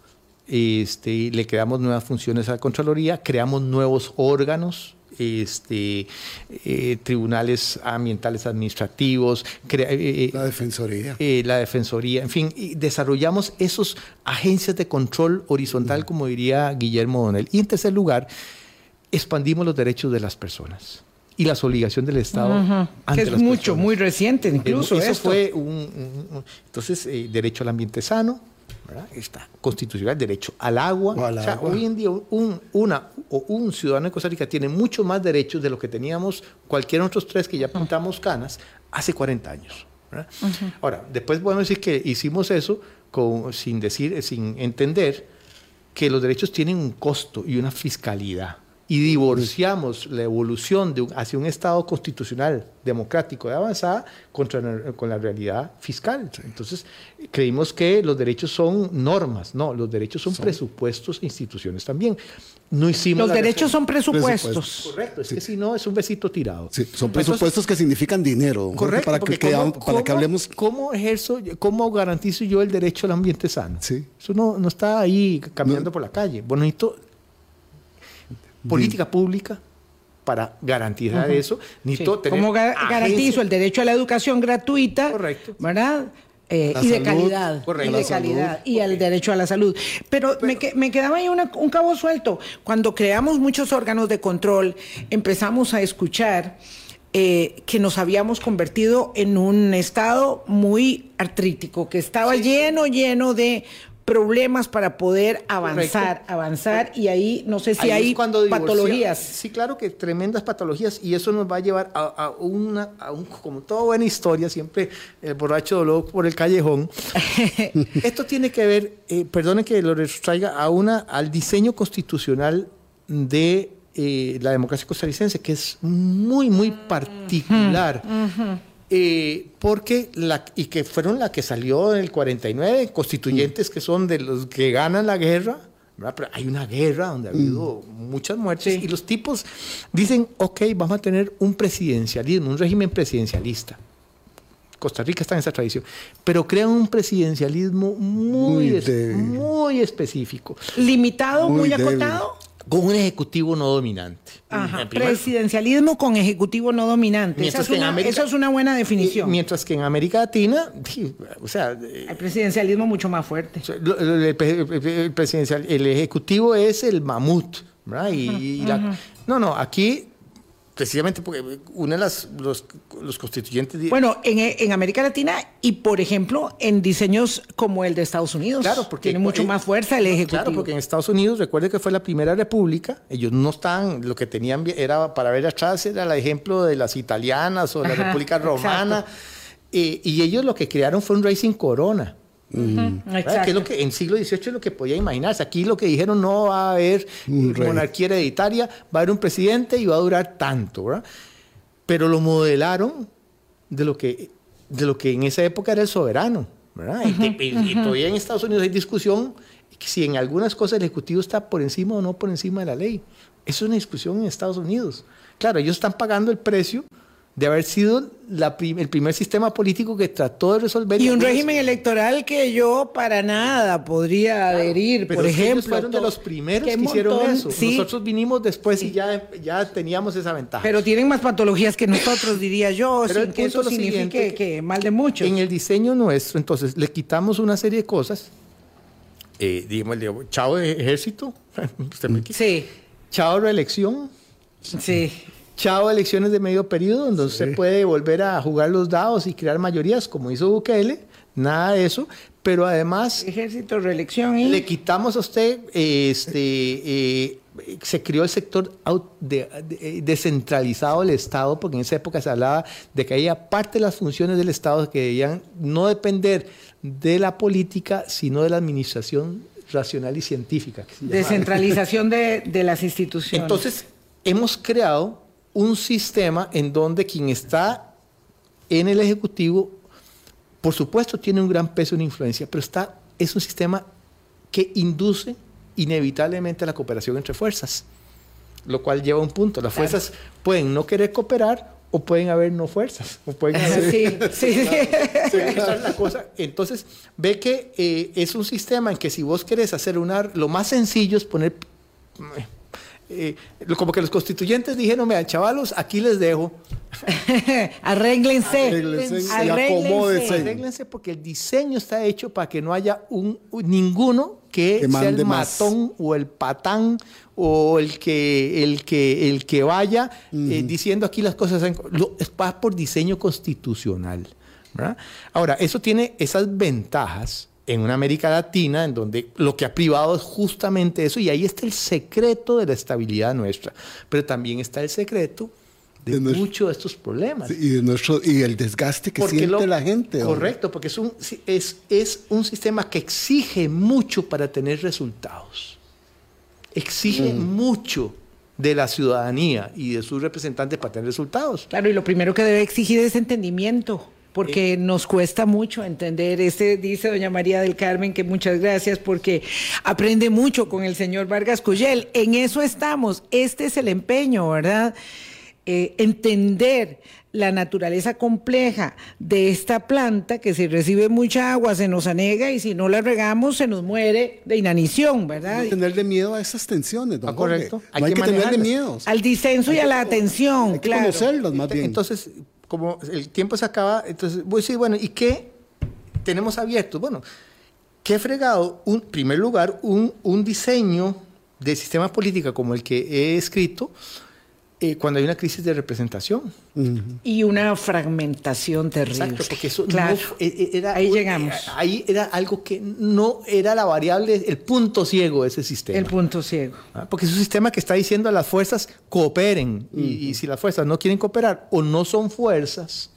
Este, le creamos nuevas funciones a la Contraloría, creamos nuevos órganos este, eh, tribunales ambientales administrativos, eh, eh, la defensoría. la defensoría, en fin, desarrollamos esos agencias de control horizontal, como diría Guillermo Donel. Y en tercer lugar, expandimos los derechos de las personas y las obligaciones del Estado. que es mucho, muy reciente incluso. Eso fue un, entonces, derecho al ambiente sano, Está constitucional, derecho al agua. hoy en día un, una, o un ciudadano de Costa Rica tiene mucho más derechos de lo que teníamos cualquiera de nosotros tres que ya pintamos canas hace 40 años. Ahora, después podemos decir que hicimos eso con, sin decir, sin entender que los derechos tienen un costo y una fiscalidad y divorciamos la evolución de hacia un Estado constitucional, democrático, de avanzada, contra, con la realidad fiscal. Entonces, creímos que los derechos son normas, no, los derechos son, presupuestos e instituciones también. No hicimos los derechos son presupuestos. Correcto, es que si no, es un besito tirado. son presupuestos que significan dinero. Correcto, para, que, para que hablemos. ¿Cómo ejerzo, cómo garantizo yo el derecho al ambiente sano? Sí. Eso no, no está ahí caminando por la calle. Bonito política pública para garantizar eso. ¿Cómo garantizo el derecho a la educación gratuita? Correcto. ¿Verdad? Eh, y, de calidad, y de calidad. Y el derecho a la salud. Pero, me, me, quedaba ahí un cabo suelto. Cuando creamos muchos órganos de control, empezamos a escuchar eh, que nos habíamos convertido en un estado muy artrítico, que estaba lleno, lleno de problemas para poder avanzar, avanzar y ahí no sé si hay patologías. Sí, claro que tremendas patologías y eso nos va a llevar a, una, un, como toda buena historia, siempre el borracho dolor por el callejón. (laughs) Esto tiene que ver, eh, perdone que lo traiga a una, al diseño constitucional de eh, la democracia costarricense, que es muy, muy particular. Eh, porque la, y que fueron la que salió en el 49, constituyentes que son de los que ganan la guerra Pero hay una guerra donde ha habido muchas muertes y los tipos dicen, ok, vamos a tener un presidencialismo, un régimen presidencialista. Costa Rica está en esa tradición, pero crean un presidencialismo muy, muy, específico. ¿Limitado, muy, acotado? Con un ejecutivo no dominante. Presidencialismo con ejecutivo no dominante. Esa es, una, eso es una buena definición. Mientras que en América Latina, o sea... El presidencialismo mucho más fuerte. El, ejecutivo es el mamut, ¿verdad? Y, no, no, aquí precisamente porque uno de las, los, constituyentes... Bueno, en, en, América Latina y, por ejemplo, en diseños como el de Estados Unidos. Claro, porque... Tiene mucho más fuerza el Ejecutivo. Claro, porque en Estados Unidos, recuerde que fue la primera república, ellos no estaban, lo que tenían era, para ver atrás, era el ejemplo de las italianas o la República Romana, eh, y ellos lo que crearon fue un Racing Corona. Que es lo que en siglo XVIII es lo que podía imaginarse. Aquí lo que dijeron no va a haber monarquía hereditaria, va a haber un presidente y va a durar tanto, ¿verdad? Pero lo modelaron de lo que, de lo que en esa época era el soberano, ¿verdad? y, todavía en Estados Unidos hay discusión si en algunas cosas el Ejecutivo está por encima o no por encima de la ley. Eso es una discusión en Estados Unidos. Claro, ellos están pagando el precio de haber sido el primer sistema político que trató de resolver. Y un régimen electoral que yo para nada podría adherir, por ejemplo. Ellos fueron de los primeros que hicieron eso. Nosotros vinimos después y ya, ya teníamos esa ventaja. Pero tienen más patologías que nosotros, diría yo, sin que eso signifique que mal de muchos. En el diseño nuestro, entonces, le quitamos una serie de cosas. Eh, digamos, el chao ejército. (laughs) sí. Chao reelección. Sí. Chao elecciones de medio periodo, donde se puede volver a jugar los dados y crear mayorías, como hizo Bukele, nada de eso, pero además... Ejército, reelección. Le quitamos a usted, este, eh, se creó el sector descentralizado del Estado, porque en esa época se hablaba de que había parte de las funciones del Estado que debían no depender de la política, sino de la administración racional y científica. Descentralización de, de las (laughs) instituciones. Entonces, hemos creado un sistema en donde quien está en el Ejecutivo, por supuesto, tiene un gran peso en influencia, pero está, es un sistema que induce inevitablemente la cooperación entre fuerzas, lo cual lleva a un punto. Las fuerzas pueden no querer cooperar o pueden haber no fuerzas. O pueden haber, sí, (laughs) sí, la cosa. Entonces, ve que eh, es un sistema en que si vos querés hacer una, lo más sencillo es poner eh, como que los constituyentes dijeron, vean, chavalos, aquí les dejo. (laughs) arréglense. Arréglense. Arréglense. porque el diseño está hecho para que no haya un, ninguno que, sea el matón o el patán o el que, el que, el que vaya eh, diciendo aquí las cosas. es por diseño constitucional. Ahora, eso tiene esas ventajas en una América Latina en donde lo que ha privado es justamente eso y ahí está el secreto de la estabilidad nuestra, pero también está el secreto de, muchos de estos problemas. Y, de nuestro, y el desgaste que siente la gente. Correcto, porque es un, es, es un sistema que exige mucho para tener resultados. Exige mm. mucho de la ciudadanía y de sus representantes para tener resultados. Claro, y lo primero que debe exigir es entendimiento porque nos cuesta mucho entender. Este dice doña María del Carmen que muchas gracias porque aprende mucho con el señor Vargas Cuyel. En eso estamos. Este es el empeño, ¿verdad? Eh, entender la naturaleza compleja de esta planta que si recibe mucha agua se nos anega y si no la regamos se nos muere de inanición, ¿verdad? Hay que tenerle miedo a esas tensiones, don ah, correcto. Hay, que, tenerle miedo. Al disenso y a la atención, hay que conocerlos más bien. Entonces, como el tiempo se acaba, entonces voy a decir, bueno, ¿y qué tenemos abierto? Bueno, ¿qué fregado? En primer lugar, un, un diseño de sistema política como el que he escrito, eh, cuando hay una crisis de representación. Y una fragmentación terrible. Exacto, porque eso no, eh, eh, era, ahí llegamos. Ahí era algo que no era la variable, el punto ciego de ese sistema. El punto ciego. Ah, porque es un sistema que está diciendo a las fuerzas cooperen. y, si las fuerzas no quieren cooperar o no son fuerzas,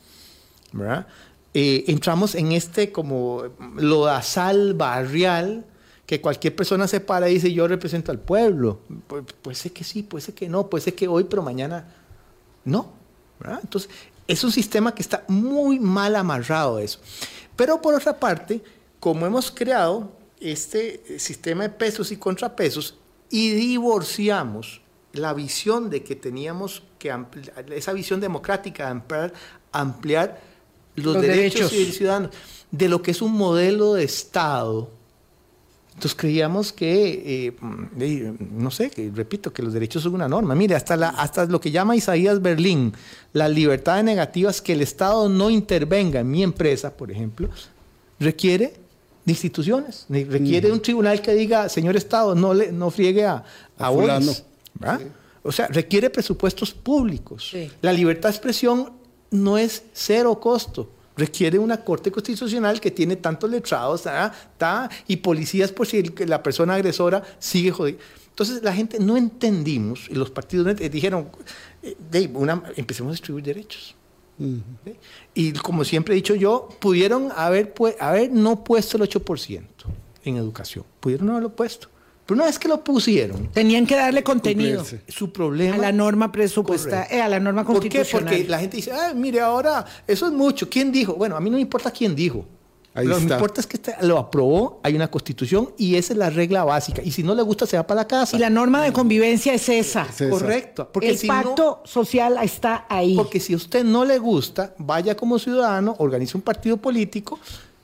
entramos en este como lodazal barrial que cualquier persona se para y dice yo represento al pueblo. Pues, puede ser que sí, puede ser que no, puede ser que hoy, pero mañana no. Entonces, es un sistema que está muy mal amarrado eso. Pero por otra parte, como hemos creado este sistema de pesos y contrapesos y divorciamos la visión de que teníamos que esa visión democrática de ampliar, ampliar los, derechos, derechos ciudadanos de lo que es un modelo de Estado entonces creíamos que, eh, no sé, que repito, que los derechos son una norma. Mire, hasta, la, hasta lo que llama Isaías Berlín, las libertades negativas, que el Estado no intervenga en mi empresa, por ejemplo, requiere de instituciones, requiere de un tribunal que diga, señor Estado, no, le, no friegue a, a, O sea, requiere presupuestos públicos. La libertad de expresión no es cero costo requiere una corte constitucional que tiene tantos letrados y policías por si la persona agresora sigue jodiendo. Entonces la gente no entendimos, y los partidos dijeron, eh, una, empecemos a distribuir derechos. Y como siempre he dicho yo, pudieron haber, haber no puesto el 8% en educación, pudieron no haberlo puesto. Pero una vez que lo pusieron. Tenían que darle contenido. Su problema. A la norma presupuestaria, eh, a la norma constitucional. ¿Por qué? Porque la gente dice, ah, mire, ahora eso es mucho. ¿Quién dijo? Bueno, a mí no me importa quién dijo. lo que me importa es que este lo aprobó, hay una constitución y esa es la regla básica. Y si no le gusta, se va para la casa. Y la norma de convivencia es esa. Correcto. Porque el pacto social está ahí. Porque si a usted no le gusta, vaya como ciudadano, organice un partido político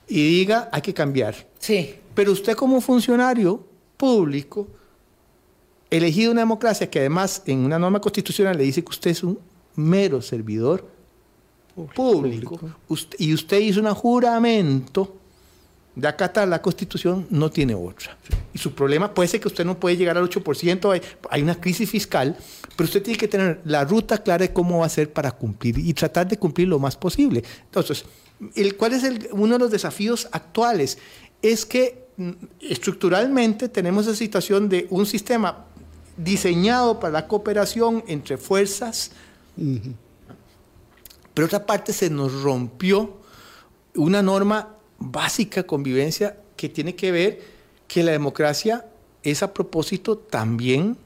y diga, hay que cambiar. Sí. Pero usted como funcionario público, elegido una democracia que además en una norma constitucional le dice que usted es un mero servidor público, y usted hizo un juramento de acatar la constitución, no tiene otra. Y su problema puede ser que usted no puede llegar al 8%, hay, hay, una crisis fiscal, pero usted tiene que tener la ruta clara de cómo va a hacer para cumplir y tratar de cumplir lo más posible. Entonces, el, ¿cuál es el, uno de los desafíos actuales? Es que estructuralmente tenemos la situación de un sistema diseñado para la cooperación entre fuerzas, pero otra parte se nos rompió una norma básica de convivencia que tiene que ver que la democracia es a propósito también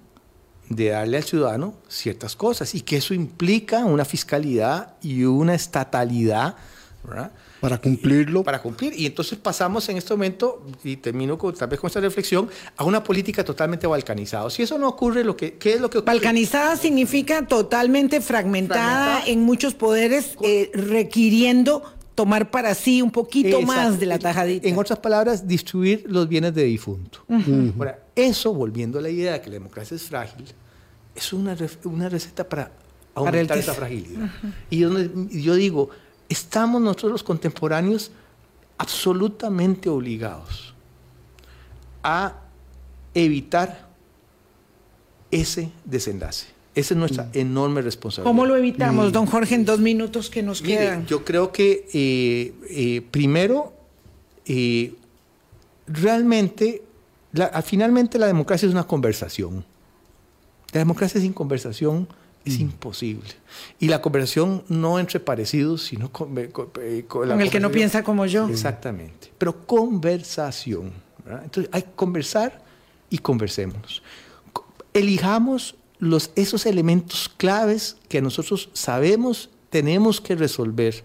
de darle al ciudadano ciertas cosas y que eso implica una fiscalidad y una estatalidad, ¿verdad? Para cumplirlo. Para cumplir. Y entonces pasamos en este momento, y termino con, tal vez con esta reflexión, a una política totalmente balcanizada. Si eso no ocurre, lo que, ¿qué es lo que ocurre? Balcanizada significa totalmente fragmentada, en muchos poderes, eh, requiriendo tomar para sí un poquito más de la tajadita. En otras palabras, distribuir los bienes de difunto. eso, volviendo a la idea de que la democracia es frágil, es una, una receta para aumentar esa fragilidad. Y yo digo, estamos nosotros los contemporáneos absolutamente obligados a evitar ese desenlace. Esa es nuestra mm. enorme responsabilidad. ¿Cómo lo evitamos, mm. don Jorge, en dos minutos que nos quedan? Yo creo que eh, eh, primero, eh, realmente, finalmente la democracia es una conversación. La democracia sin conversación es mm. imposible. Y la conversación no entre parecidos, sino con, eh, el que no piensa como yo. Exactamente. Pero conversación. Entonces hay que conversar y conversemos. Elijamos los, esos elementos claves que nosotros sabemos tenemos que resolver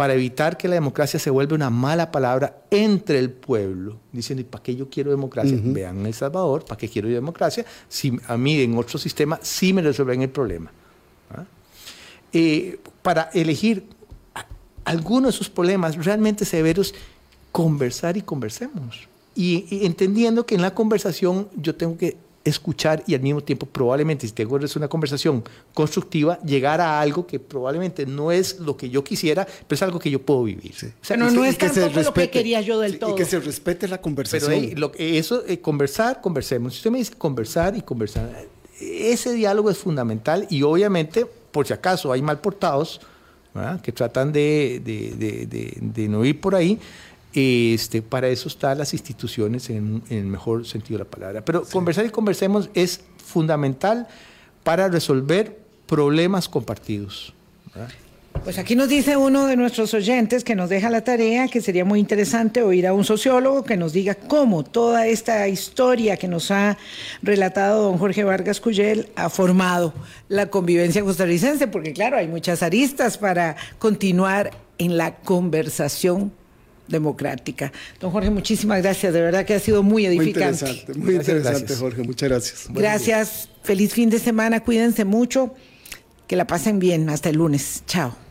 para evitar que la democracia se vuelva una mala palabra entre el pueblo, diciendo, ¿y para qué yo quiero democracia? Vean El Salvador, ¿para qué quiero yo democracia? Si a mí en otro sistema sí me resuelven el problema. ¿ah? Eh, para elegir algunos de esos problemas realmente severos, conversar y conversemos. y entendiendo que en la conversación yo tengo que escuchar y al mismo tiempo probablemente si tengo una conversación constructiva llegar a algo que probablemente no es lo que yo quisiera pero es algo que yo puedo vivir. Pero no es tampoco lo que quería yo del todo y que se respete la conversación. Pero eso eh, conversar conversemos. Si usted me dice conversar y conversar ese diálogo es fundamental y obviamente por si acaso hay mal portados que tratan de, de, de, de no ir por ahí este, para eso están las instituciones en, el mejor sentido de la palabra. Pero conversar y conversemos es fundamental para resolver problemas compartidos. Pues aquí nos dice uno de nuestros oyentes que nos deja la tarea que sería muy interesante oír a un sociólogo que nos diga cómo toda esta historia que nos ha relatado don Jorge Vargas Cuyel ha formado la convivencia costarricense, porque claro, hay muchas aristas para continuar en la conversación democrática. Don Jorge, muchísimas gracias, de verdad que ha sido muy edificante. Muy interesante, muy interesante, Jorge, muchas gracias. Gracias, feliz fin de semana, cuídense mucho, que la pasen bien, hasta el lunes, chao.